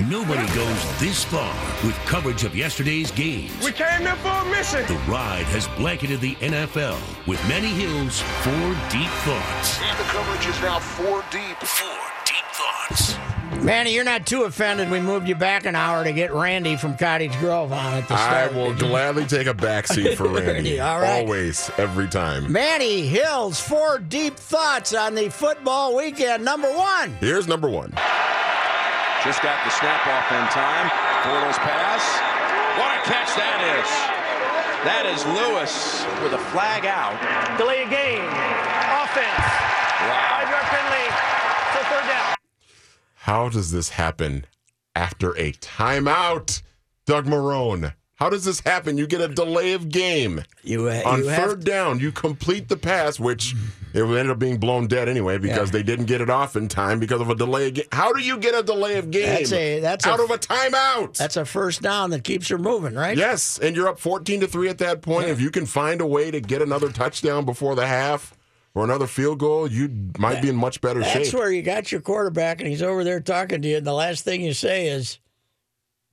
Nobody goes this far with coverage of yesterday's games. We came here for a mission. The ride has blanketed the NFL with Manny Hill's four deep thoughts. And the coverage is now four deep. Four deep thoughts. Manny, you're not too offended we moved you back an hour to get Randy from Cottage Grove on at the start. I will gladly take a backseat for Randy. All right. Always, every time. Manny Hills, four deep thoughts on the football weekend. Number one. Here's number one. Just got the snap off in time. Bortles pass. What a catch that is. That is Lewis with a flag out. Delay a game. Offense. Five yard penalty. So third down. How does this happen after a timeout? Doug Marrone. How does this happen? You get a delay of game. You, uh, On you have third down, you complete the pass, which it ended up being blown dead anyway because Yeah. they didn't get it off in time because of a delay of game. How do you get a delay of game? That's a- that's a- out of a timeout. That's a first down that keeps her moving, right? Yes, and you're up 14 to 3 at that point. If you can find a way to get another touchdown before the half or another field goal, you might be in much better That's shape. That's where you got your quarterback, and he's over there talking to you, and the last thing you say is,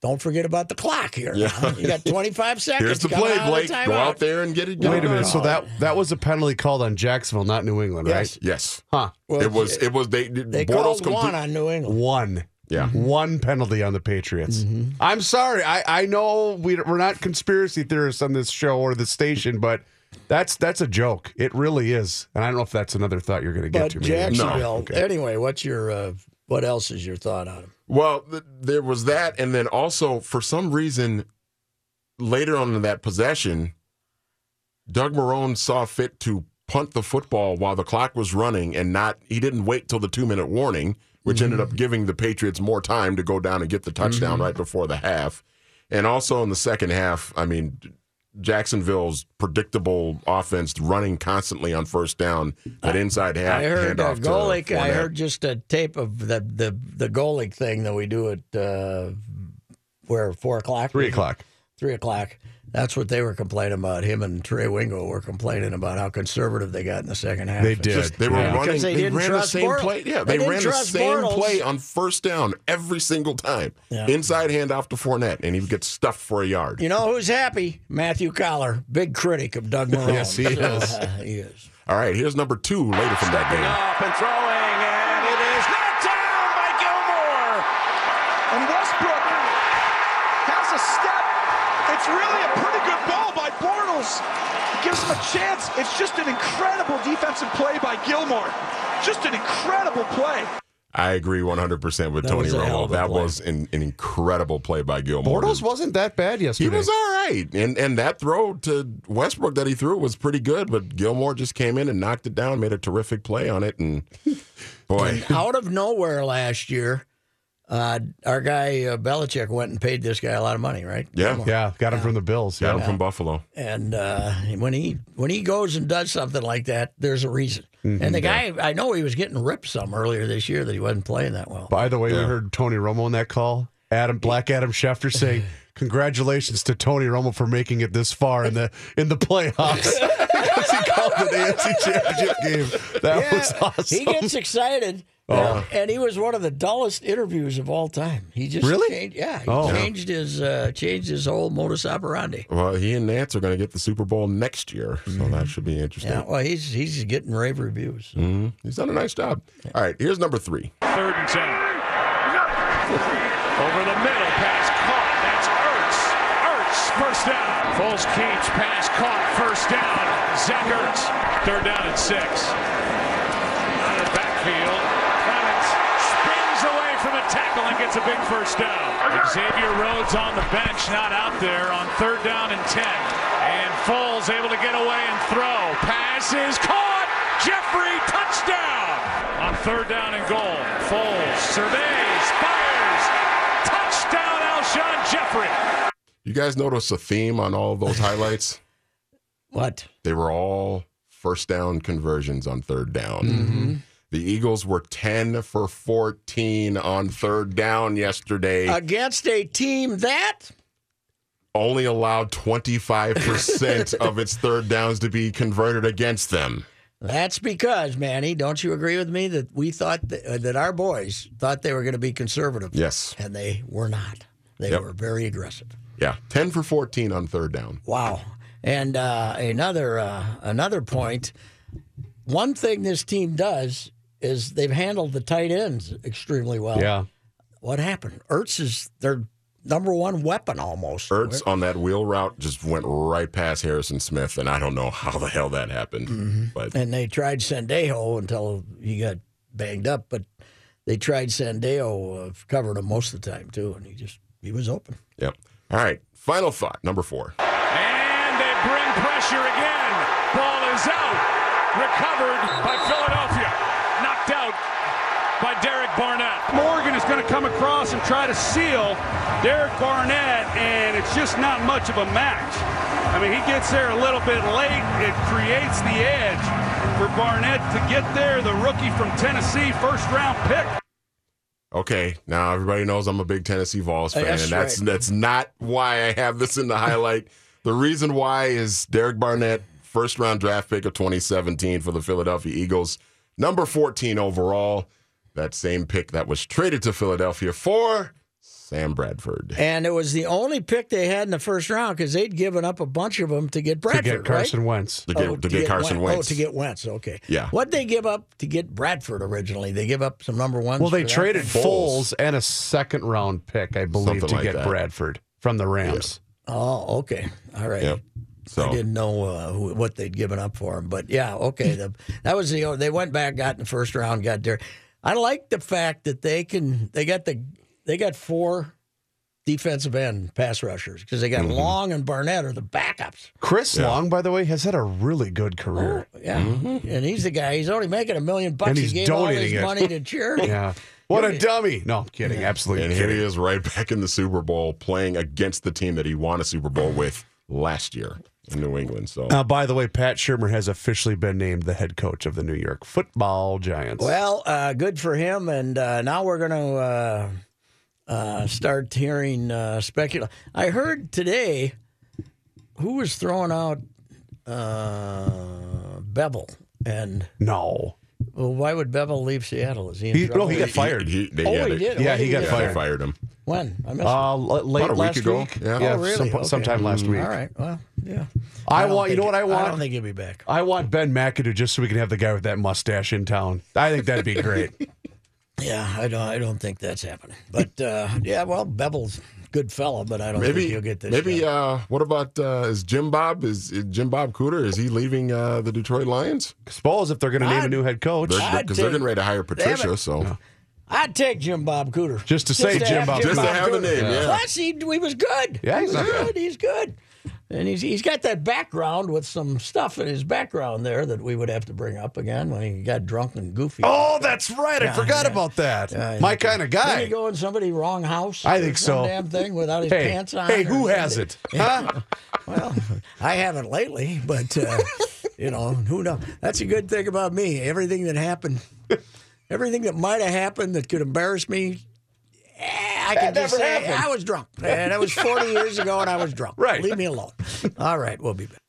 "Don't forget about the clock here." Yeah. You got 25 seconds. Here's the coming play, out of the Blake. Go out there and get it done. Wait a minute. So that that was a penalty called on Jacksonville, not New England, right? Yes. Yes. Huh. Well, it was it was they They Bortles called complete- one on New England. One. Yeah. One penalty on the Patriots. I'm sorry. I, I know we, we're not conspiracy theorists on this show or the station, but that's that's a joke. It really is. And I don't know if that's another thought you're going to get But to. me. Jacksonville. Okay. Anyway, what's your uh, what else is your thought on him? Well, th- there was that, and then also for some reason, later on in that possession, Doug Marrone saw fit to punt the football while the clock was running, and not he didn't wait till the two minute warning, which ended up mm-hmm. giving the Patriots more time to go down and get the touchdown mm-hmm. right before the half. And also in the second half, I mean, Jacksonville's predictable offense running constantly on first down, that inside half I heard handoff to Golick. I heard just a tape of the the the Golick thing that we do at uh, where four o'clock, Three o'clock. three o'clock. That's what they were complaining about. Him and Trey Wingo were complaining about how conservative they got in the second half. They did. Just, they were Yeah. running. They They, didn't ran the trust same Bortles. play. Yeah, They they, didn't ran the trust same Bortles. play on first down every single time. Yeah. Inside handoff to Fournette, and he would get stuffed for a yard. You know who's happy? Matthew Coller, big critic of Doug Marrone. Yes, he is. Uh, he is. All right, here's number two later from that Stepping game. up and throwing, and it is knocked down by Gilmore. And Westbrook has a step. It's really a pretty good ball by Bortles. It gives him a chance. It's just an incredible defensive play by Gilmore. Just an incredible play. I agree 100% with That Tony was a hell Romo. That play. was an, an incredible play by Gilmore. Bortles wasn't that bad yesterday. He was all right, and and that throw to Westbrook that he threw was pretty good. But Gilmore just came in and knocked it down, made a terrific play on it, and boy, Out of nowhere last year, uh, our guy uh, Belichick went and paid this guy a lot of money, right? yeah, Yeah, got him from the Bills. got Yeah. him from Buffalo. And uh, when he when he goes and does something like that, there's a reason. and the guy, I know he was getting ripped some earlier this year that he wasn't playing that well. By the way, we heard Tony Romo in that call. Adam Black Adam Schefter saying, "Congratulations to Tony Romo for making it this far in the in the playoffs." because he called it an AFC Championship game. That was awesome. He gets excited. Oh. And, and he was one of the dullest interviews of all time. He just Really? changed, yeah, he Oh. changed his uh, changed his whole modus operandi. Well, he and Nantz are going to get the Super Bowl next year, so that should be interesting. Yeah, well, he's he's getting rave reviews. Mhm. He's done a nice job. All right, here's number three. Third and ten. Over the middle, pass caught. That's Ertz. Ertz first down. Foles keeps, pass caught, first down. Zach Ertz, third down and six. Out of backfield, Clement spins away from a tackle and gets a big first down. Xavier Rhodes on the bench, not out there on third down and 10. And Foles able to get away and throw. Pass is caught. Jeffery, touchdown. On third down and goal. Foles surveys, fires. Touchdown, Alshon Jeffery. You guys notice a theme on all of those highlights? What? They were all first down conversions on third down. Mm-hmm. The Eagles were 10 for 14 on third down yesterday. Against a team that Only allowed 25% of its third downs to be converted against them. That's because, Manny, don't you agree with me that we thought that, uh, that our boys thought they were going to be conservative? Yes. And they were not. They Yep. were very aggressive. Yeah, 10 for 14 on third down. Wow. And uh, another uh, another point. One thing this team does is they've handled the tight ends extremely well. Yeah. What happened? Ertz is their number one weapon almost. Ertz on that wheel route just went right past Harrison Smith, and I don't know how the hell that happened. But And they tried Sendejo until he got banged up, but they tried Sendejo, uh, covered him most of the time too, and he just he was open. Yep. All right. Final thought, number four. And they bring pressure again. Ball is out. Recovered by Philadelphia. Knocked out by Derek Barnett. Morgan is going to come across and try to seal Derek Barnett, and it's just not much of a match. I mean, he gets there a little bit late. It creates the edge for Barnett to get there. The rookie from Tennessee, first round pick. Okay, now everybody knows I'm a big Tennessee Vols fan, that's and that's right. that's not why I have this in the highlight. the reason why is Derek Barnett, first round draft pick of 2017 for the Philadelphia Eagles, number 14 overall. That same pick that was traded to Philadelphia for Sam Bradford. And it was the only pick they had in the first round because they'd given up a bunch of them to get Bradford, to get Carson right? Wentz. To get, Oh, to get Carson Wen- Wentz. Oh, to get Wentz. Okay. Yeah. What'd they give up to get Bradford originally? They give up some number ones. Well, they for traded Foles. Foles and a second round pick, I believe, Something to like get that. Bradford from the Rams. Oh, okay. All right. Yep. I didn't know uh, who, what they'd given up for him, but yeah, okay. The, that was the they went back, got in the first round, got there. I like the fact that they can they got the they got four defensive end pass rushers because they got Mm-hmm. Long and Barnett are the backups. Chris Yeah. Long, by the way, has had a really good career. Yeah, Mm-hmm. and he's the guy. He's only making a million bucks. And he's he gave all his it. money to charity. Yeah. What a dummy. No, I'm kidding. Absolutely and here he is right back in the Super Bowl playing against the team that he won a Super Bowl with last year in New England. So Uh, by the way, Pat Shurmur has officially been named the head coach of the New York Football Giants. Well, uh, good for him. And uh, now we're going to uh, uh, start hearing uh, speculation. I heard today who was throwing out uh, Bevell. And no, well, why would Bevell leave Seattle? Is he in He- no, he got fired. He, they, Oh, yeah, he they- did? Yeah, When he got yeah, fired. fired him. When? I missed uh, it. late About a week last ago. week. Yeah. Oh, really? some- Okay. sometime last week. All right. Well, yeah. I, don't want. You know what I want? I don't think he'll be back. I want Ben McAdoo just so we can have the guy with that mustache in town. I think that'd be great. Yeah, I don't. I don't think that's happening. But uh, yeah, well, Bevell's a good fella, but I don't Maybe think he'll get this. maybe uh, what about uh, is Jim Bob is, is Jim Bob Cooter is he leaving uh, the Detroit Lions? Suppose if they're going to name a I'd- new head coach, Because I'd they're, getting ready to hire Patricia. haven't- So I'd take Jim Bob Cooter Just to say Jim have Bob Just to Bob have the Cooter. name, yeah. Plus, he, he was good. Yeah, he's he not was bad. good. He's good. And he's he's got that background with some stuff in his background there that we would have to bring up again when he got drunk and goofy. oh, that's right. I forgot about that. Yeah, My kind of Didn't he guy. go in somebody wrong house? I think so. Damn thing without his Hey, pants on. hey, who has it? Huh? Well, I haven't lately, but uh, you know, who knows? That's a good thing about me. Everything that happened, everything that might have happened that could embarrass me, I can just say happened. I was drunk, and that was 40 years ago, and I was drunk. Right. Leave me alone. All right, we'll be back.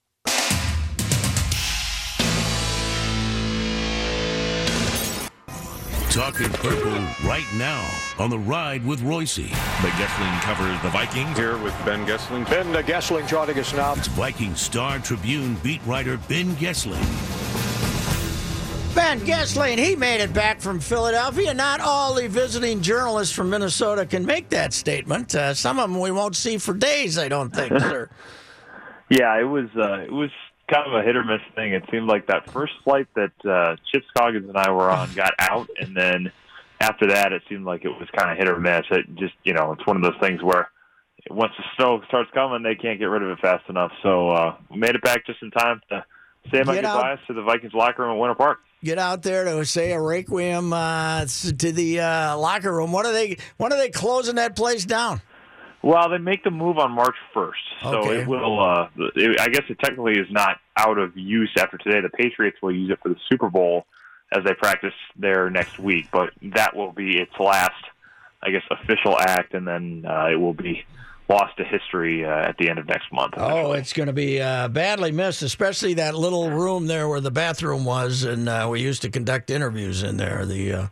Talking purple right now on the ride with Reusse. The Goessling covers the Vikings. Here with Ben Goessling. Ben Goessling joining us now. It's Viking Star Tribune beat writer Ben Goessling. Ben Goessling, he made it back from Philadelphia. Not all the visiting journalists from Minnesota can make that statement. Uh, some of them we won't see for days, I don't think, sir. Yeah, it was uh, it was kind of a hit or miss thing. It seemed like that first flight that uh, Chip Scoggins and I were on got out, and then after that, it seemed like it was kind of hit or miss. It just you know, it's one of those things where once the snow starts coming, they can't get rid of it fast enough. So uh, we made it back just in time to say my goodbyes to the Vikings locker room at Winter Park. Get out there to say a requiem uh, to the uh, locker room. What are they? When are they closing that place down? Well, they make the move on March 1st, so Okay. it will. Uh, it, I guess it technically is not out of use after today. The Patriots will use it for the Super Bowl as they practice there next week, but that will be its last, I guess, official act, and then uh, it will be lost to history uh, at the end of next month. Oh, it's going to be uh, badly missed, especially that little room there where the bathroom was, and uh, we used to conduct interviews in there. The uh,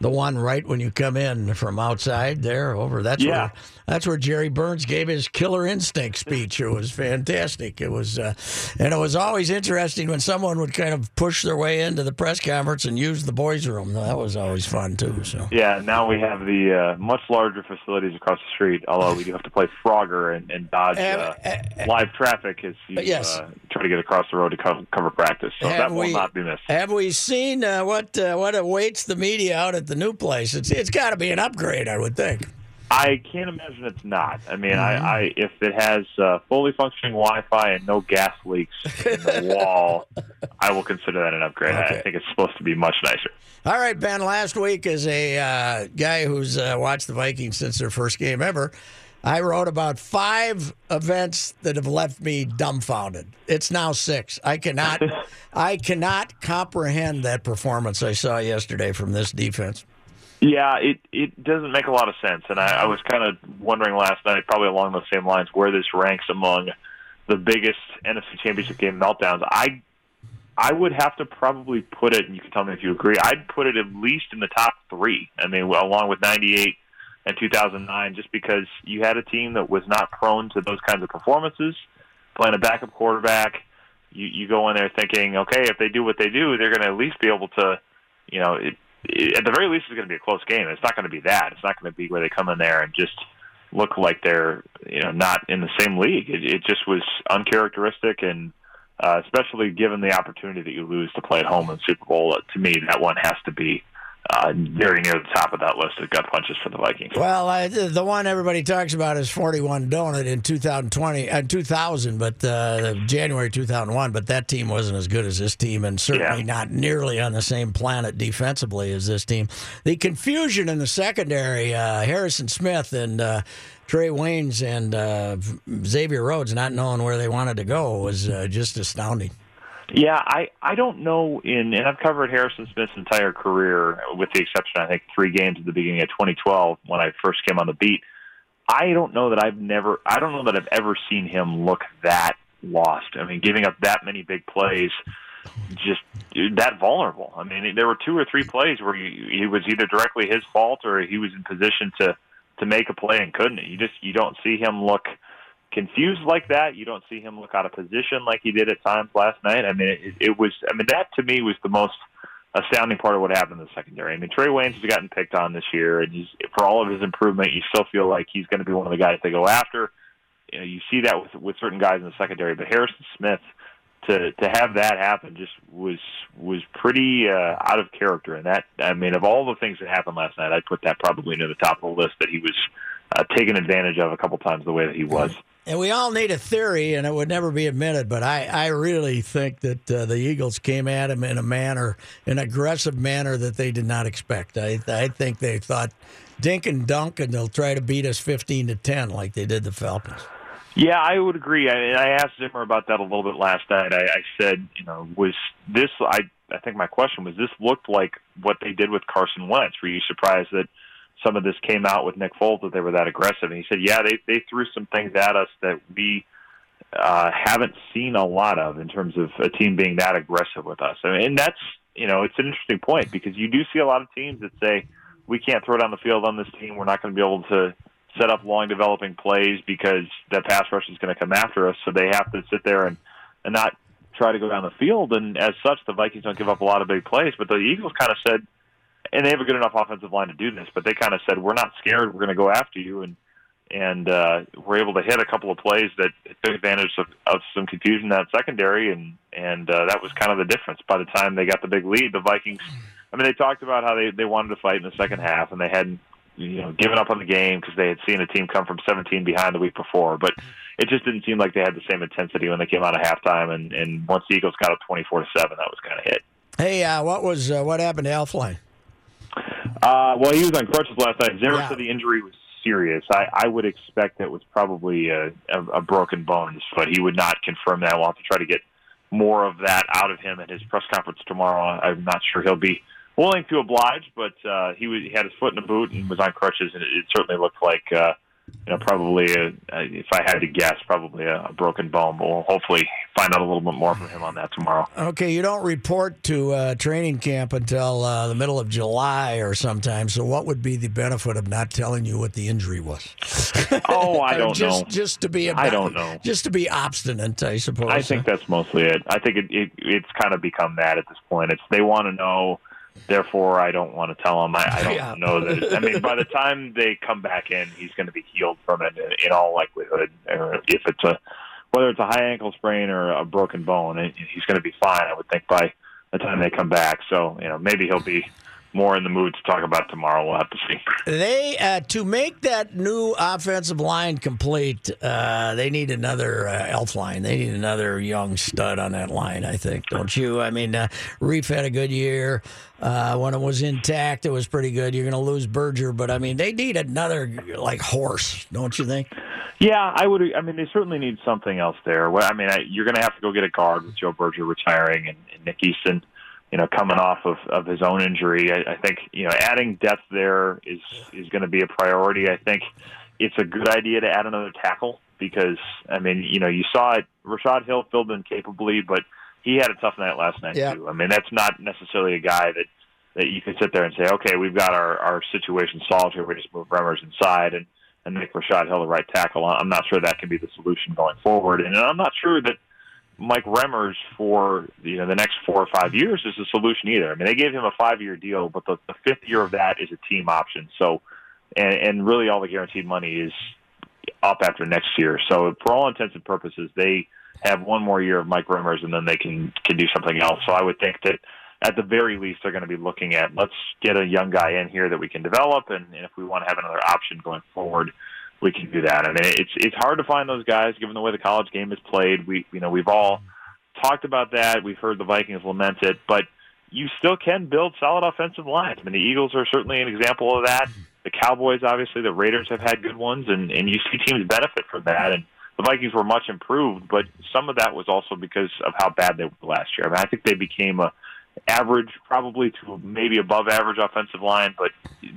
the one right when you come in from outside there over. That's Yeah. where that's where Jerry Burns gave his killer instinct speech. It was fantastic. It was, uh, and it was always interesting when someone would kind of push their way into the press conference and use the boys' room. That was always fun too. So. Yeah, now we have the uh, much larger facilities across the street. Although we do have to play Frogger and, and dodge uh, live traffic as you Yes. uh, try to get across the road to cover, cover practice. So Have that will we- not be missed. Have we seen uh, what uh, what awaits the media out at the new place? It's it's got to be an upgrade, I would think. I can't imagine it's not. I mean, Mm-hmm. I, I if it has uh, fully functioning Wi-Fi and no gas leaks in the wall, I will consider that an upgrade. I think it's supposed to be much nicer. All right, Ben. Last week, as a uh, guy who's uh, watched the Vikings since their first game ever, I wrote about five events that have left me dumbfounded. It's now six. I cannot, I cannot comprehend that performance I saw yesterday from this defense. Yeah, it it doesn't make a lot of sense, and I, I was kind of wondering last night, probably along those same lines, where this ranks among the biggest NFC Championship game meltdowns. I I would have to probably put it, and you can tell me if you agree. I'd put it at least in the top three. I mean, along with '98 and 2009, just because you had a team that was not prone to those kinds of performances, playing a backup quarterback. You you go in there thinking, okay, if they do what they do, they're going to at least be able to, you know, it, it, at the very least, it's going to be a close game. It's not going to be that. It's not going to be where they come in there and just look like they're, you know, not in the same league. It, it just was uncharacteristic, and uh, especially given the opportunity that you lose to play at home in the Super Bowl, to me, that one has to be uh, very near the top of that list of gut punches for the Vikings. Well, I, the one everybody talks about is 41 Donut in 2020 and 2000, but uh, January 2001. But that team wasn't as good as this team, and certainly not nearly on the same planet defensively as this team. The confusion in the secondary, uh, Harrison Smith and uh, Trae Waynes and uh, Xavier Rhodes not knowing where they wanted to go was uh, just astounding. Yeah, I I don't know in and I've covered Harrison Smith's entire career with the exception I think 3 games at the beginning of 2012 when I first came on the beat. I don't know that I've never I don't know that I've ever seen him look that lost. I mean, giving up that many big plays just that vulnerable. I mean, there were two or three plays where he, he was either directly his fault or he was in position to to make a play and couldn't. You just you don't see him look confused like that. You don't see him look out of position like he did at times last night. I mean, it, it was. I mean, that to me was the most astounding part of what happened in the secondary. I mean, Trae Waynes has gotten picked on this year, and he's for all of his improvement, you still feel like he's going to be one of the guys they go after. You know, you see that with with certain guys in the secondary, but Harrison Smith to to have that happen just was was pretty uh, out of character. And that I mean, of all the things that happened last night, I'd put that probably near the top of the list that he was uh, taken advantage of a couple times the way that he was. And we all need a theory, and it would never be admitted, but I, I really think that uh, the Eagles came at him in a manner, an aggressive manner that they did not expect. I, I think they thought dink and dunk, and they'll try to beat us 15 to 10 like they did the Falcons. Yeah, I would agree. I, I asked Zimmer about that a little bit last night. I, I said, you know, was this? I I think my question was, this looked like what they did with Carson Wentz. Were you surprised that some of this came out with Nick Foles that they were that aggressive? And he said, yeah, they they threw some things at us that we uh, haven't seen a lot of in terms of a team being that aggressive with us. I mean, and that's you know, it's an interesting point because you do see a lot of teams that say we can't throw down the field on this team. We're not going to be able to set up long developing plays because the pass rush is going to come after us. So they have to sit there and, and not try to go down the field, and as such, the Vikings don't give up a lot of big plays. But the Eagles kind of said, and they have a good enough offensive line to do this, but they kind of said, "We're not scared. We're going to go after you." And and uh, we're able to hit a couple of plays that took advantage of, of some confusion in that secondary, and and uh, that was kind of the difference. By the time they got the big lead, the Vikings. I mean, they talked about how they they wanted to fight in the second half, and they hadn't you know given up on the game because they had seen a team come from 17 behind the week before, but it just didn't seem like they had the same intensity when they came out of halftime. And, and once the Eagles got up 24 to seven, that was kind of hit. Hey, uh, what was uh, what happened to Elflein? Uh, well, he was on crutches last night. Zimmer yeah. said the injury was serious. I, I would expect it was probably a, a, a broken bone in his foot. He would not confirm that. We'll have to try to get more of that out of him at his press conference tomorrow. I'm not sure he'll be willing to oblige, but uh, he, was, he had his foot in a boot and was on crutches, and it, it certainly looked like uh, you know, probably a, if I had to guess, probably a, a broken bone. But we'll hopefully find out a little bit more from him on that tomorrow. Okay, you don't report to uh, training camp until uh, the middle of July or sometime. So, what would be the benefit of not telling you what the injury was? Oh, I don't just, know. Just to be, I don't know. Just to be obstinate, I suppose. I think that's mostly it. I think it, it it's kind of become that at this point. It's they want to know Therefore, I don't want to tell him. I, I don't yeah. know that. I mean, by the time they come back in, he's going to be healed from it in, in all likelihood. Or if it's a whether it's a high ankle sprain or a broken bone, he's going to be fine. I would think by the time they come back. So you know, maybe he'll be more in the mood to talk about tomorrow. We'll have to see. They uh, to make that new offensive line complete. Uh, they need another uh, Elflein. They need another young stud on that line. I think, don't you? I mean, uh, Reiff had a good year. Uh, when it was intact, it was pretty good. You're going to lose Berger, but I mean, they need another like horse, don't you think? Yeah, I would. I mean, they certainly need something else there. Well, I mean, I, you're going to have to go get a guard with Joe Berger retiring and, and Nick Easton you know, coming off of, of his own injury. I, I think, you know, adding depth there is, is going to be a priority. I think it's a good idea to add another tackle because, I mean, you know, you saw it, Rashod Hill filled in capably, but he had a tough night last night yeah. too. I mean, that's not necessarily a guy that, that you can sit there and say, okay, we've got our, our situation solved here. We just move Remmers inside and, and make Rashod Hill the right tackle. I'm not sure that can be the solution going forward. And I'm not sure that, Mike Remmers for you know the next four or five years is a solution either. I mean, they gave him a five-year deal, but the, the fifth year of that is a team option. So, and, and really, all the guaranteed money is up after next year. So, for all intents and purposes, they have one more year of Mike Remmers, and then they can can do something else. So, I would think that at the very least, they're going to be looking at let's get a young guy in here that we can develop, and, and if we want to have another option going forward we can do that. I mean, it's it's hard to find those guys given the way the college game is played. We you know we've all talked about that. We've heard the Vikings lament it, but you still can build solid offensive lines. I mean, the Eagles are certainly an example of that. The Cowboys, obviously, the Raiders have had good ones, and and you see teams benefit from that. And the Vikings were much improved, but some of that was also because of how bad they were last year. I mean, I think they became a average, probably to maybe above average offensive line, but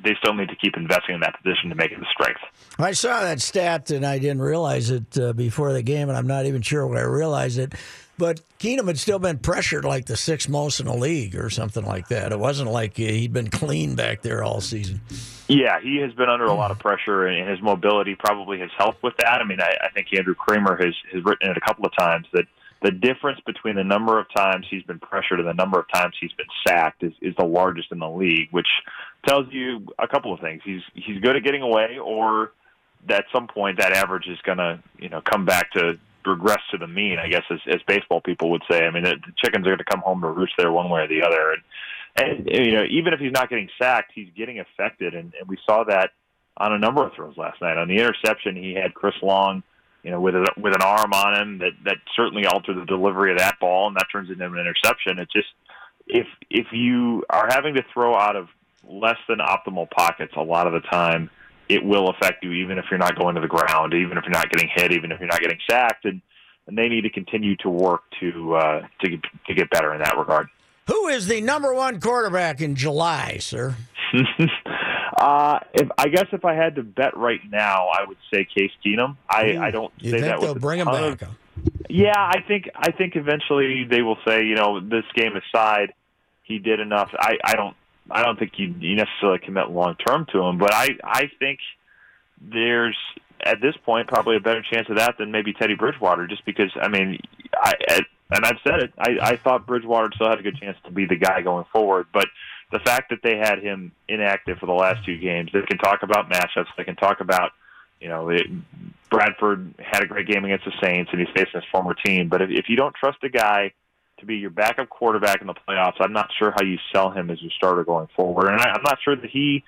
they still need to keep investing in that position to make it a strength. I saw that stat and I didn't realize it uh, before the game, and I'm not even sure when I realized it. But Keenum had still been pressured like the sixth most in the league or something like that. It wasn't like he'd been clean back there all season. Yeah, he has been under a lot of pressure, and his mobility probably has helped with that. I mean, I, I think Andrew Krammer has, has written it a couple of times that – the difference between the number of times he's been pressured and the number of times he's been sacked is, is the largest in the league, which tells you a couple of things. He's he's good at getting away, or at some point that average is going to you know come back to regress to the mean. I guess as, as baseball people would say. I mean, the, chickens are going to come home to roost there one way or the other, and and you know even if he's not getting sacked, he's getting affected, and, and we saw that on a number of throws last night. On the interception, he had Chris Long you know, with a, with an arm on him that that certainly altered the delivery of that ball, and that turns into an interception. It's just if if you are having to throw out of less than optimal pockets a lot of the time, it will affect you, even if you're not going to the ground, even if you're not getting hit, even if you're not getting sacked, and and they need to continue to work to uh, to to get better in that regard. Who is the number one quarterback in July, sir? Uh, if I guess if I had to bet right now, I would say Case Keenum. I, I don't you say think that they'll with bring him back. Of, yeah, I think I think eventually they will say, you know, this game aside, he did enough. I I don't I don't think you, you necessarily commit long term to him, but I I think there's at this point probably a better chance of that than maybe Teddy Bridgewater, just because I mean, I, and I've said it. I, I thought Bridgewater still had a good chance to be the guy going forward, but the fact that they had him inactive for the last two games, they can talk about matchups. They can talk about, you know, it, Bradford had a great game against the Saints, and he's facing his former team. But if, if you don't trust a guy to be your backup quarterback in the playoffs, I'm not sure how you sell him as your starter going forward. And I, I'm not sure that he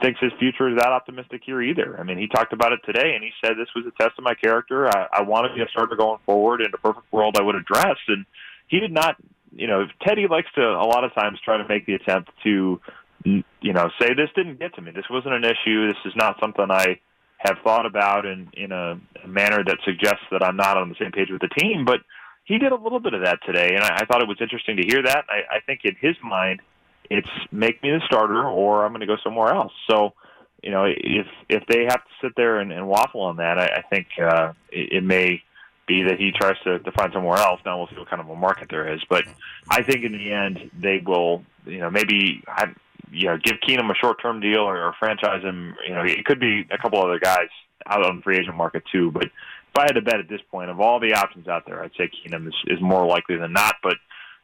thinks his future is that optimistic here either. I mean, he talked about it today, and he said this was a test of my character. I, I want to be a starter going forward. In a perfect world, I would have dressed, and he did not. You know, Teddy likes to a lot of times try to make the attempt to, you know, say this didn't get to me. This wasn't an issue. This is not something I have thought about in in a, manner that suggests that I'm not on the same page with the team. But he did a little bit of that today, and I, I thought it was interesting to hear that. I, I think in his mind it's make me the starter or I'm going to go somewhere else. So, you know, if if they have to sit there and, and waffle on that, I, I think uh, it, it may be that he tries to, to find somewhere else. Now we'll see what kind of a market there is, but I think in the end they will, you know, maybe you know, give Keenum a short term deal or, or franchise him. You know, it could be a couple other guys out on the free agent market too. But if I had to bet at this point, of all the options out there, I'd say Keenum is, is more likely than not. But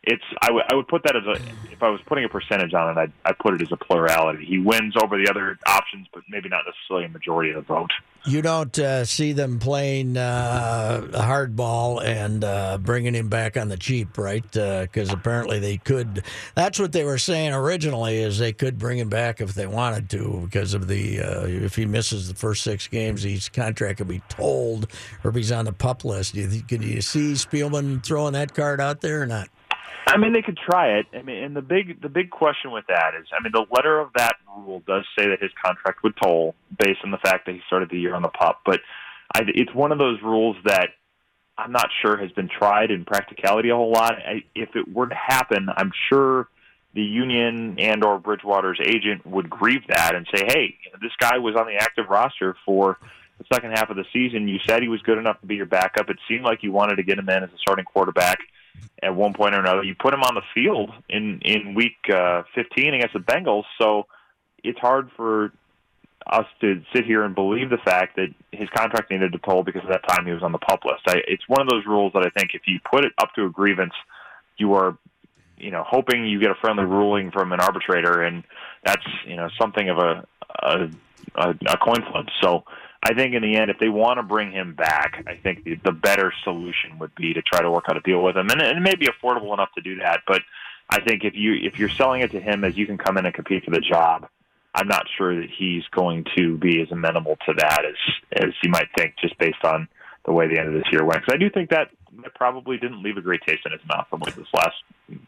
it's I, w- I would put that as a if I was putting a percentage on it, I'd, I'd put it as a plurality. He wins over the other options, but maybe not necessarily a majority of the vote. You don't uh, see them playing uh, hardball and uh, bringing him back on the cheap, right? Because apparently they could. That's what they were saying originally is they could bring him back if they wanted to because of the uh, if he misses the first six games, his contract could be told, or if he's on the pup list. Do you, can you see Spielman throwing that card out there or not? I mean, they could try it. I mean, and the big the big question with that is, I mean, the letter of that rule does say that his contract would toll based on the fact that he started the year on the pup. But I, it's one of those rules that I'm not sure has been tried in practicality a whole lot. I, if it were to happen, I'm sure the union and or Bridgewater's agent would grieve that and say, "Hey, this guy was on the active roster for." The second half of the season, you said he was good enough to be your backup. It seemed like you wanted to get him in as a starting quarterback at one point or another. You put him on the field in in week uh, 15 against the Bengals, so it's hard for us to sit here and believe the fact that his contract needed to toll because of that time he was on the pup list. I, it's one of those rules that I think if you put it up to a grievance, you are, you know, hoping you get a friendly ruling from an arbitrator, and that's you know something of a a, a, a coin flip. So I think in the end, if they want to bring him back, I think the, the better solution would be to try to work out a deal with him, and, and it may be affordable enough to do that. But I think if you if you're selling it to him as you can come in and compete for the job, I'm not sure that he's going to be as amenable to that as as you might think, just based on the way the end of this year went. Because I do think that, that probably didn't leave a great taste in his mouth the way this last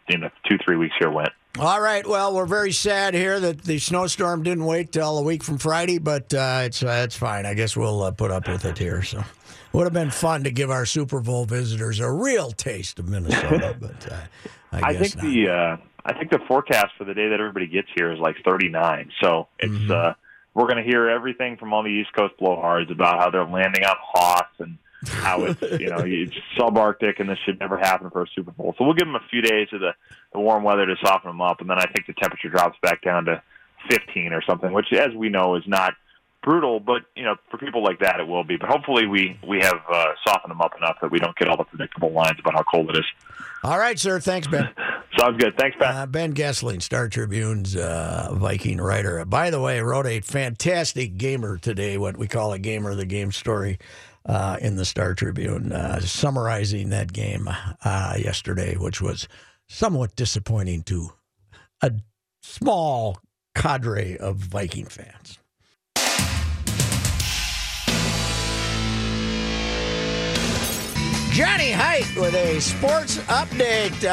you know two three weeks here went. All right. Well, we're very sad here that the snowstorm didn't wait till a week from Friday, but uh, it's uh, it's fine. I guess we'll uh, put up with it here. So, would have been fun to give our Super Bowl visitors a real taste of Minnesota, but uh, I, I think not. the uh, I think the forecast for the day that everybody gets here is like 39. So it's Mm-hmm. uh, we're going to hear everything from all the East Coast blowhards about how they're landing up Hoth and how it's you know it's subarctic and this should never happen for a Super Bowl. So we'll give them a few days of the, the warm weather to soften them up, and then I think the temperature drops back down to 15 or something, which as we know is not brutal, but you know for people like that it will be. But hopefully we we have uh, softened them up enough that we don't get all the predictable lines about how cold it is. All right, sir. Thanks, Ben. Sounds good. Thanks, Ben. Uh, ben Goessling, Star Tribune's uh, Viking writer. By the way, wrote a fantastic gamer today, what we call a gamer of the game story uh, in the Star Tribune, uh, summarizing that game uh, yesterday, which was somewhat disappointing to a small cadre of Viking fans. Johnny Heidt with a sports update.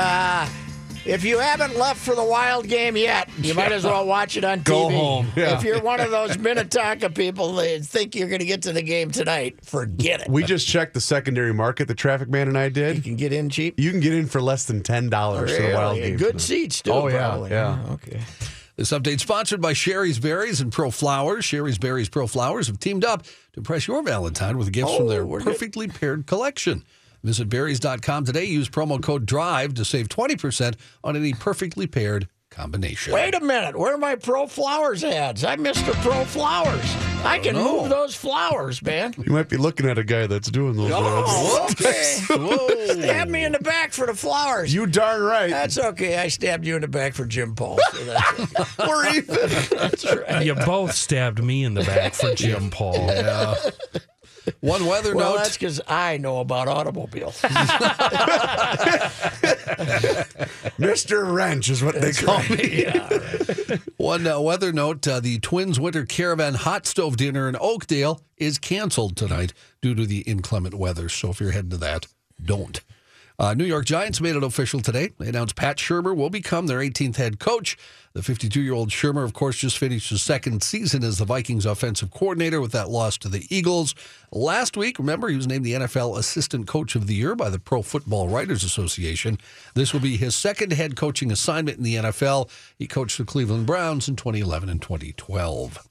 If you haven't left for the wild game yet, you might as well watch it on TV. Go home, yeah. If you're one of those Minnetonka people that think you're going to get to the game tonight, forget it. We just checked the secondary market. The traffic man and I did. You can get in cheap. You can get in for less than ten dollars for the wild game. Good tonight. seats, too, Oh yeah, probably. yeah. Okay. This update sponsored by Shari's Berries and Pro Flowers. Shari's Berries Pro Flowers have teamed up to impress your Valentine with gifts from oh, their perfectly paired collection. Visit berries.com today. Use promo code DRIVE to save 20% on any perfectly paired combination. Wait a minute. Where are my Pro Flowers ads? I missed the Pro Flowers. I can know. move those flowers, man. You might be looking at a guy that's doing those. Oh, ads. okay. Whoa. Stab me in the back for the flowers. You darn right. That's okay. I stabbed you in the back for Jim Paul. So that's, We're even. that's right. You both stabbed me in the back for Jim Paul. Yeah. One weather Well, note. that's because I know about automobiles. Mr. Wrench is what they call me. One uh, weather note: uh, the Twins Winter Caravan Hot Stove Dinner in Oakdale is canceled tonight due to the inclement weather. So if you're heading to that, don't. Uh, New York Giants made it official today. They announced Pat Shurmur will become their 18th head coach. The 52 year old Shurmur, of course, just finished his second season as the Vikings offensive coordinator with that loss to the Eagles. Last week, remember, he was named the NFL Assistant Coach of the Year by the Pro Football Writers Association. This will be his second head coaching assignment in the NFL. He coached the Cleveland Browns in 2011 and 2012.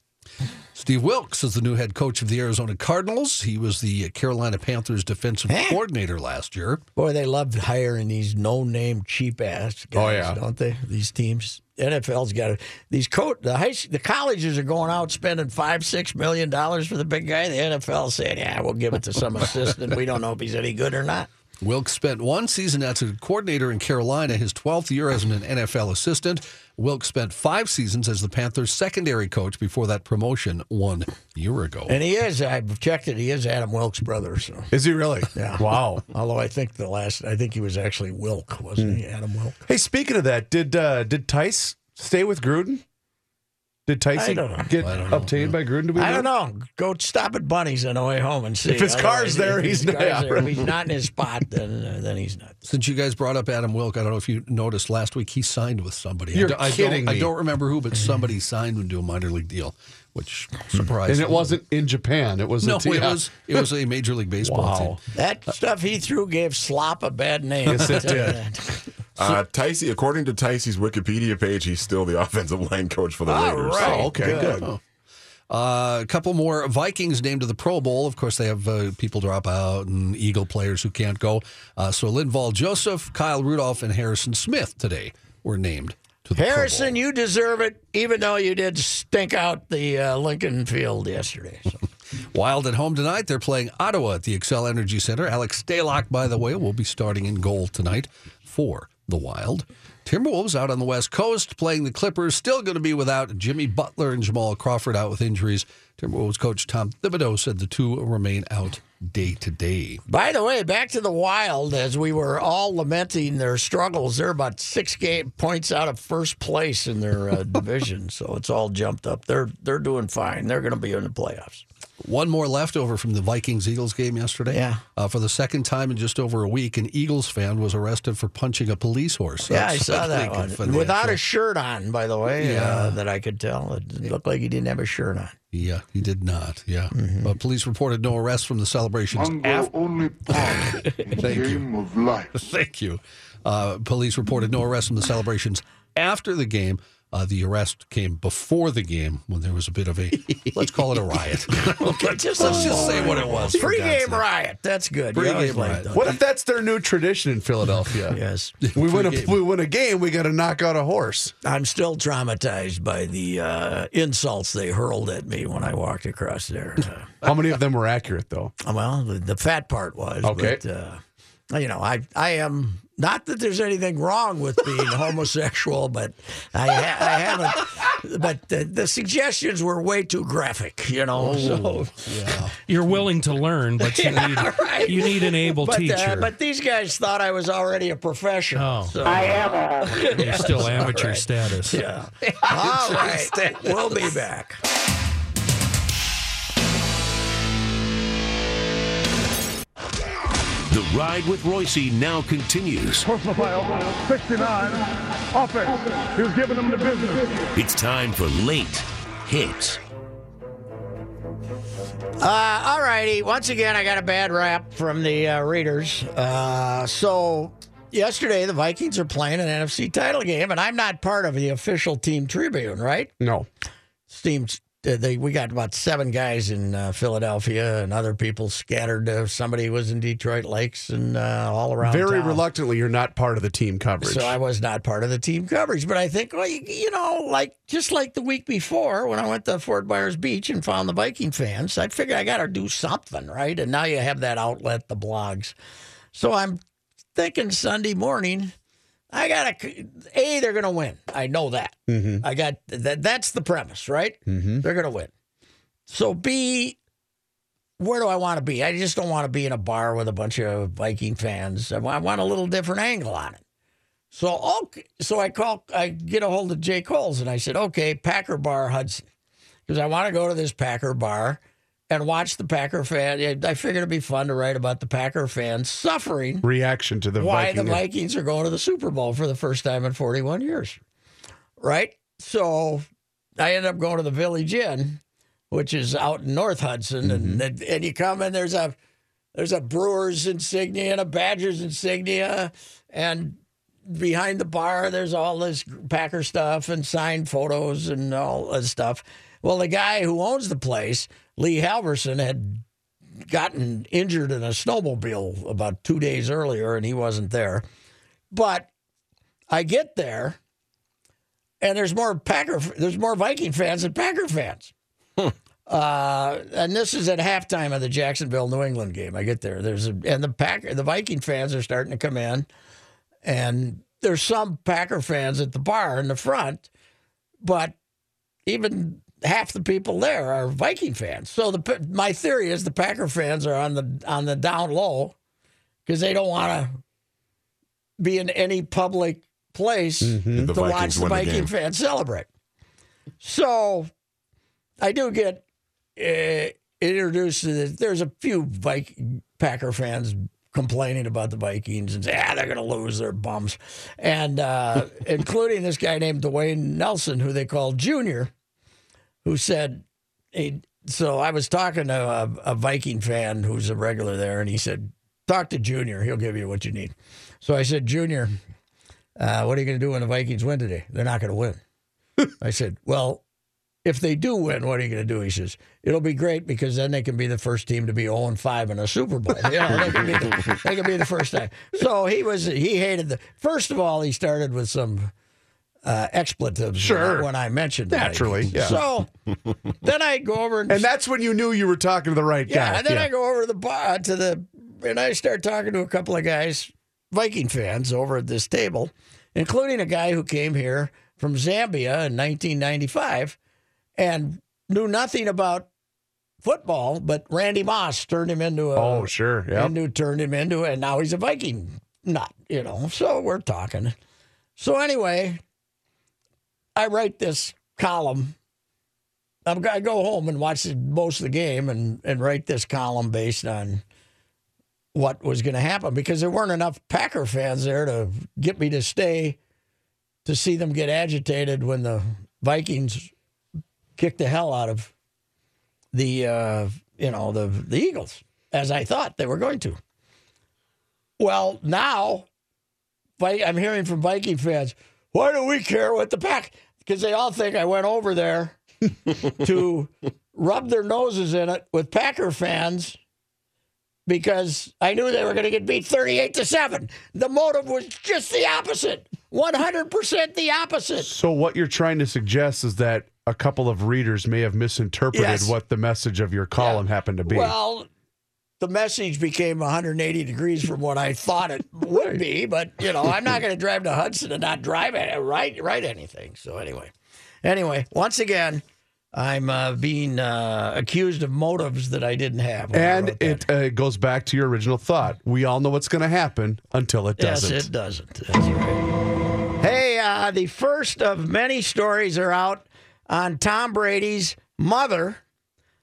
Steve Wilks is the new head coach of the Arizona Cardinals. He was the Carolina Panthers defensive coordinator last year. Boy, they love hiring these no-name cheap ass guys, Oh, yeah. don't they? These teams. NFL's got it. These coach the high the colleges are going out spending five six million dollars for the big guy. The NFL saying, "Yeah, we'll give it to some assistant. We don't know if he's any good or not." Wilks spent one season as a coordinator in Carolina, his 12th year as an NFL assistant. Wilks spent five seasons as the Panthers' secondary coach before that promotion one year ago. And he is. I've checked it. He is Adam Wilkes' brother. So Is he really? yeah. Wow. Although I think the last, I think he was actually Wilk, wasn't he? Adam Wilk. Hey, speaking of that, did uh, did Tice stay with Gruden? Did I Tice don't know. get I don't obtained by Gruden? Do we I don't know. Go stop at Bunny's on the way home and see. If his car's Otherwise, there, if his he's not- car's yeah, there. right. If he's not in his spot, then uh, then he's not. Since you guys brought up Adam Wilk, I don't know if you noticed last week he signed with somebody. You're I, do- I kidding don't, me. I don't remember who, but somebody signed into a minor league deal, which surprised me. And me. it wasn't in Japan. It was No, a team. it was it was a major league baseball Wow. team. That stuff he threw gave Slop a bad name. Yes, it I'll tell you did. That. Uh, Ticey, according to Ticey's Wikipedia page, he's still the offensive line coach for the All Raiders. right. Oh, okay, good. Oh. Uh, a couple more Vikings named to the Pro Bowl. Of course, they have uh, people drop out and Eagle players who can't go. Uh, so Linval Joseph, Kyle Rudolph, and Harrison Smith today were named to the Harrison, Pro Bowl. Harrison, you deserve it, even though you did stink out the uh, Lincoln Field yesterday. So. Wild at home tonight. They're playing Ottawa at the Xcel Energy Center. Alex Stalock, by the way, will be starting in goal tonight for the Wild. Timberwolves out on the West Coast playing the Clippers. Still going to be without Jimmy Butler and Jamal Crawford out with injuries. Timberwolves coach Tom Thibodeau said the two remain out day to day. By the way, back to the Wild, as we were all lamenting their struggles, they're about six game points out of first place in their uh, division, so it's all jumped up. They're they're doing fine. They're going to be in the playoffs. One more leftover from the Vikings Eagles game yesterday. Yeah. Uh, for the second time in just over a week, an Eagles fan was arrested for punching a police horse. yeah, I saw that one Financial. without a shirt on. By the way, Yeah. uh, that I could tell. It looked like he didn't have a shirt on. Yeah, he did not. Yeah. Mm-hmm. Uh, police reported no arrests from the celebrations. af- only part in the Thank you. of life. Thank you. Uh, police reported no arrests from the celebrations after the game. Uh, the arrest came before the game when there was a bit of a, let's call it a riot. Okay, just let's just say what it was. for God's Pre-game sake. riot. That's good. You Pre-game riot. What if that's their new tradition in Philadelphia? Yes. We win a Pre-game. we win a game. We got to knock out a horse. I'm still traumatized by the uh, insults they hurled at me when I walked across there. Uh, How many of them were accurate though? well, the, the fat part was. Okay. But, uh, you know, I I am not that there's anything wrong with being homosexual, but I ha- I haven't. But the, the suggestions were way too graphic. You know. so, Yeah. You're willing to learn, but you need right. you need an able but, teacher. Uh, but these guys thought I was already a professional. Oh. so- I am. A- You're still amateur status. Yeah. All right. We'll be back. The ride with Reusse now continues. Personal foul, 69. Offense. He was giving them the business. It's time for late hits. Uh, all righty. Once again, I got a bad rap from the uh, readers. Uh, so, yesterday, the Vikings are playing an NFC title game, and I'm not part of the official team tribune, right? No. Team's uh, they we got about seven guys in uh, Philadelphia, and other people scattered. Uh, somebody was in Detroit Lakes and uh, all around. Very town. reluctantly, you're not part of the team coverage. So I was not part of the team coverage, but I think, well, you, you know, like just like the week before when I went to Fort Myers Beach and found the Viking fans, I figured I got to do something, right? And now you have that outlet, the blogs. So I'm thinking Sunday morning, I got to, A, they're going to win. I know that. Mm-hmm. I got that. That's the premise, right? Mm-hmm. They're going to win. So B, where do I want to be? I just don't want to be in a bar with a bunch of Viking fans. I want, I want a little different angle on it. So okay, so I call, I get a hold of Jay Coles, and I said, okay, Packer Bar Hudson, because I want to go to this Packer bar and watch the Packer fan. I figured it'd be fun to write about the Packer fans suffering Reaction to the why Viking. the Vikings are going to the Super Bowl for the first time in 41 years. Right? So I end up going to the Village Inn, which is out in North Hudson, and mm-hmm. and you come in there's a there's a Brewers insignia and a Badgers insignia, and behind the bar there's all this Packer stuff and signed photos and all this stuff. Well, the guy who owns the place, Lee Halverson, had gotten injured in a snowmobile about two days earlier, and he wasn't there. But I get there, and there's more Packer, there's more Viking fans than Packer fans. Uh, and this is at halftime of the Jacksonville New England game. I get there. There's a, and the Packer, the Viking fans are starting to come in, and there's some Packer fans at the bar in the front, but even half the people there are Viking fans. So the my theory is the Packer fans are on the on the down low because they don't want to be in any public place The to Vikings watch the win the Viking fans celebrate. So I do get uh, introduced to this. There's a few Viking Packer fans complaining about the Vikings and say, ah, they're going to lose their bums. And uh, including this guy named Dwayne Nelson, who they call Junior, who said, so I was talking to a, a Viking fan who's a regular there, and he said, talk to Junior. He'll give you what you need. So I said, Junior, uh, what are you going to do when the Vikings win today? They're not going to win. I said, well, if they do win, what are you going to do? He says, it'll be great because then they can be the first team to be 0 and 5 in a Super Bowl. You know, they, can be the, they can be the first time. So he was, he hated the, first of all, he started with some uh, expletives Sure. when, I, mentioned Naturally, yeah. So then I go over and, And that's when you knew you were talking to the right yeah, guy. and then I go over to the bar to the and I start talking to a couple of guys, Viking fans, over at this table, including a guy who came here from Zambia in 1995 and knew nothing about football, but Randy Moss turned him into a Oh, sure. Yep. and turned him into and now he's a Viking nut, you know. So we're talking. So anyway, I write this column. I'm, I go home and watch most of the game and, and write this column based on what was going to happen because there weren't enough Packer fans there to get me to stay to see them get agitated when the Vikings kicked the hell out of the uh, you know the the Eagles as I thought they were going to. Well, now I'm hearing from Viking fans, why do we care what the pack? Because they all think I went over there to rub their noses in it with Packer fans because I knew they were going to get beat 38 to 7. The motive was just the opposite. 100% the opposite. So what you're trying to suggest is that a couple of readers may have misinterpreted Yes. what the message of your column happened to be. Well, the message became 180 degrees from what I thought it would be, but you know, I'm not going to drive to Hudson and not drive it, write write anything. So anyway, anyway, once again, I'm uh, being uh, accused of motives that I didn't have. and it uh, goes back to your original thought. We all know what's going to happen until it doesn't. Yes, it doesn't. That's right. Hey, uh, the first of many stories are out on Tom Brady's mother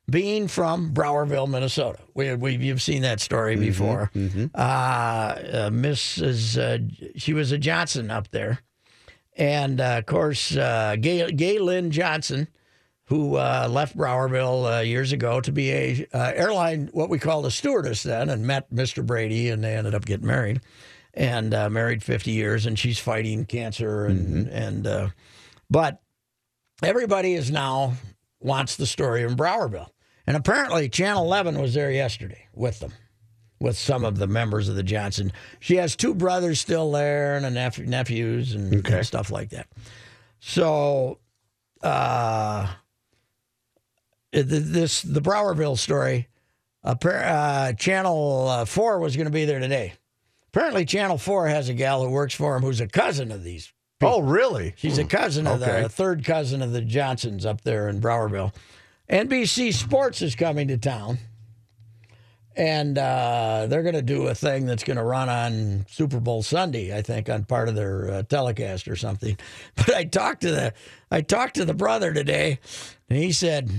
being from Browerville, Minnesota. We, we you've seen that story before. Uh, uh, Mrs. Uh, she was a Johnson up there, and uh, of course, uh, Gay, Galynn Johnson. Who uh, left Browerville uh, years ago to be a uh, airline, what we called a stewardess then, and met Mr. Brady, and they ended up getting married and uh, married 50 years, and she's fighting cancer. And, and uh, but everybody is now wants the story in Browerville. And apparently, Channel 11 was there yesterday with them, with some of the members of the Johnson. She has two brothers still there and a nephew, nephews and, Okay. and stuff like that. So, uh, this the Browerville story. Uh, Channel uh, Four was going to be there today. Apparently, Channel Four has a gal who works for him who's a cousin of these. Oh, really? She's a cousin of Okay. the third cousin of the Johnsons up there in Browerville. NBC Sports is coming to town, and uh, they're going to do a thing that's going to run on Super Bowl Sunday, I think, on part of their uh, telecast or something. But I talked to the I talked to the brother today, and he said.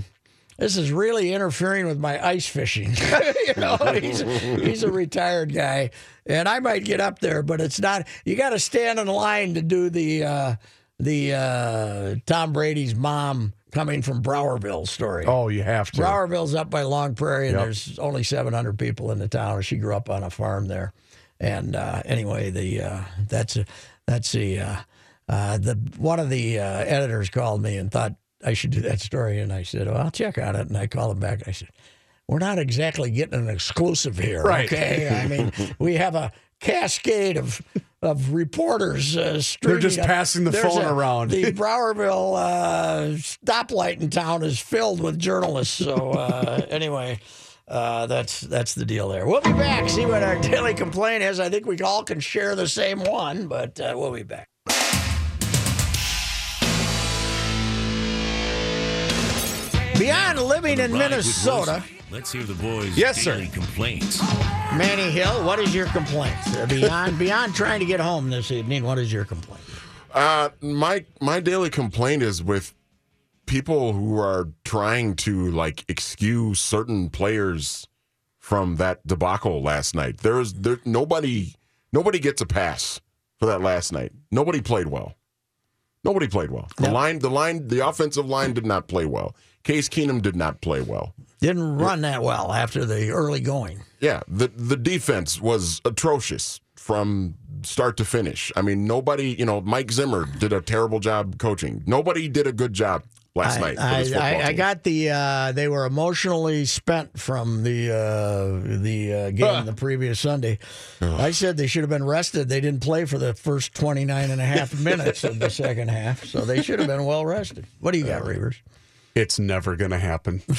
This is really interfering with my ice fishing. you know, he's, he's a retired guy, and I might get up there, but it's not. You got to stand in line to do the uh, the uh, Tom Brady's mom coming from Browerville story. Oh, you have to. Browerville's up by Long Prairie, and Yep. there's only 700 people in the town. She grew up on a farm there, and uh, anyway, the uh, that's a, that's the uh, uh, the one of the uh, editors called me and thought I should do that story, and I said, "Well, I'll check on it." And I called him back. And I said, "We're not exactly getting an exclusive here, Right. okay? I mean, we have a." Cascade of of reporters uh, streaming They're just up. passing the There's phone a- around. The Browerville uh, stoplight in town is filled with journalists. So uh, anyway, uh, that's that's the deal there. We'll be back. See what our daily complaint is. I think we all can share the same one, but uh, we'll be back. Beyond living in Minnesota, Rosie. Let's hear the boys' Yes, sir. daily complaints. Manny Hill, what is your complaint? Beyond beyond trying to get home this evening, what is your complaint? Uh, my my daily complaint is with people who are trying to like excuse certain players from that debacle last night. There's there nobody nobody gets a pass for that last night. Nobody played well. Nobody played well. The line the line the offensive line did not play well. Case Keenum did not play well. Didn't run that well after the early going. Yeah, the the defense was atrocious from start to finish. I mean, nobody, you know, Mike Zimmer did a terrible job coaching. Nobody did a good job last I, night. I, I, I got the. Uh, they were emotionally spent from the uh, the uh, game the previous Sunday. I said they should have been rested. They didn't play for the first 29 and a half minutes of the second half, so they should have been well rested. What do you got, Reavers? It's never going to happen.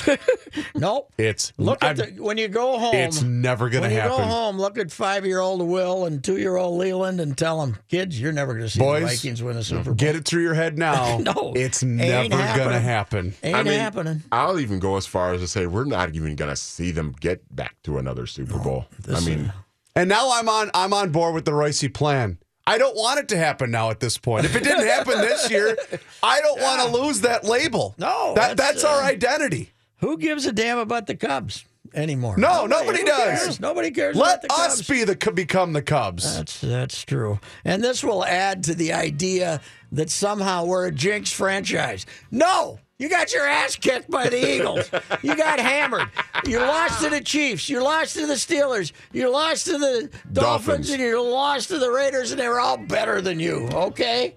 Nope. It's Look at I'm- the, when you go home. It's never going to happen. when you go home, look at five-year-old Will and two-year-old Leland, and tell them, kids, you're never going to see Boys, the Vikings win a Super Bowl. Get it through your head now. No, it's never going to happen. Ain't I mean, happening. I'll even go as far as to say we're not even going to see them get back to another Super Bowl. I mean, And now I'm on I'm on board with the Royce plan. I don't want it to happen now at this point. If it didn't happen this year, I don't want to lose that label. No, that that's, that's, our uh, identity. Who gives a damn about the Cubs anymore? No, nobody who does. cares? Nobody cares. about Let us be the become the Cubs. That's that's true, and this will add to the idea that somehow we're a jinx franchise. No, you got your ass kicked by the Eagles. you got hammered. You lost to the Chiefs. You lost to the Steelers. You lost to the Dolphins, Dolphins. and you lost to the Raiders, and they were all better than you. Okay.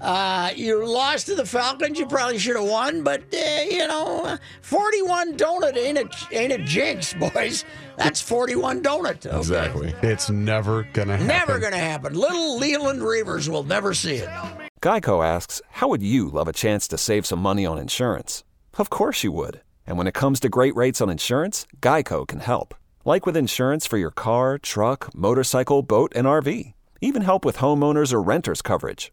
Uh, you lost to the Falcons. You probably should have won, but uh, you know, forty-one donut ain't a ain't a jinx, boys. That's forty-one donut. Okay? exactly. It's never gonna happen. Never going to happen. Little Leland Reavers will never see it. Geico asks, How would you love a chance to save some money on insurance? Of course you would. And when it comes to great rates on insurance, Geico can help. Like with insurance for your car, truck, motorcycle, boat, and RV. Even help with homeowners or renters coverage.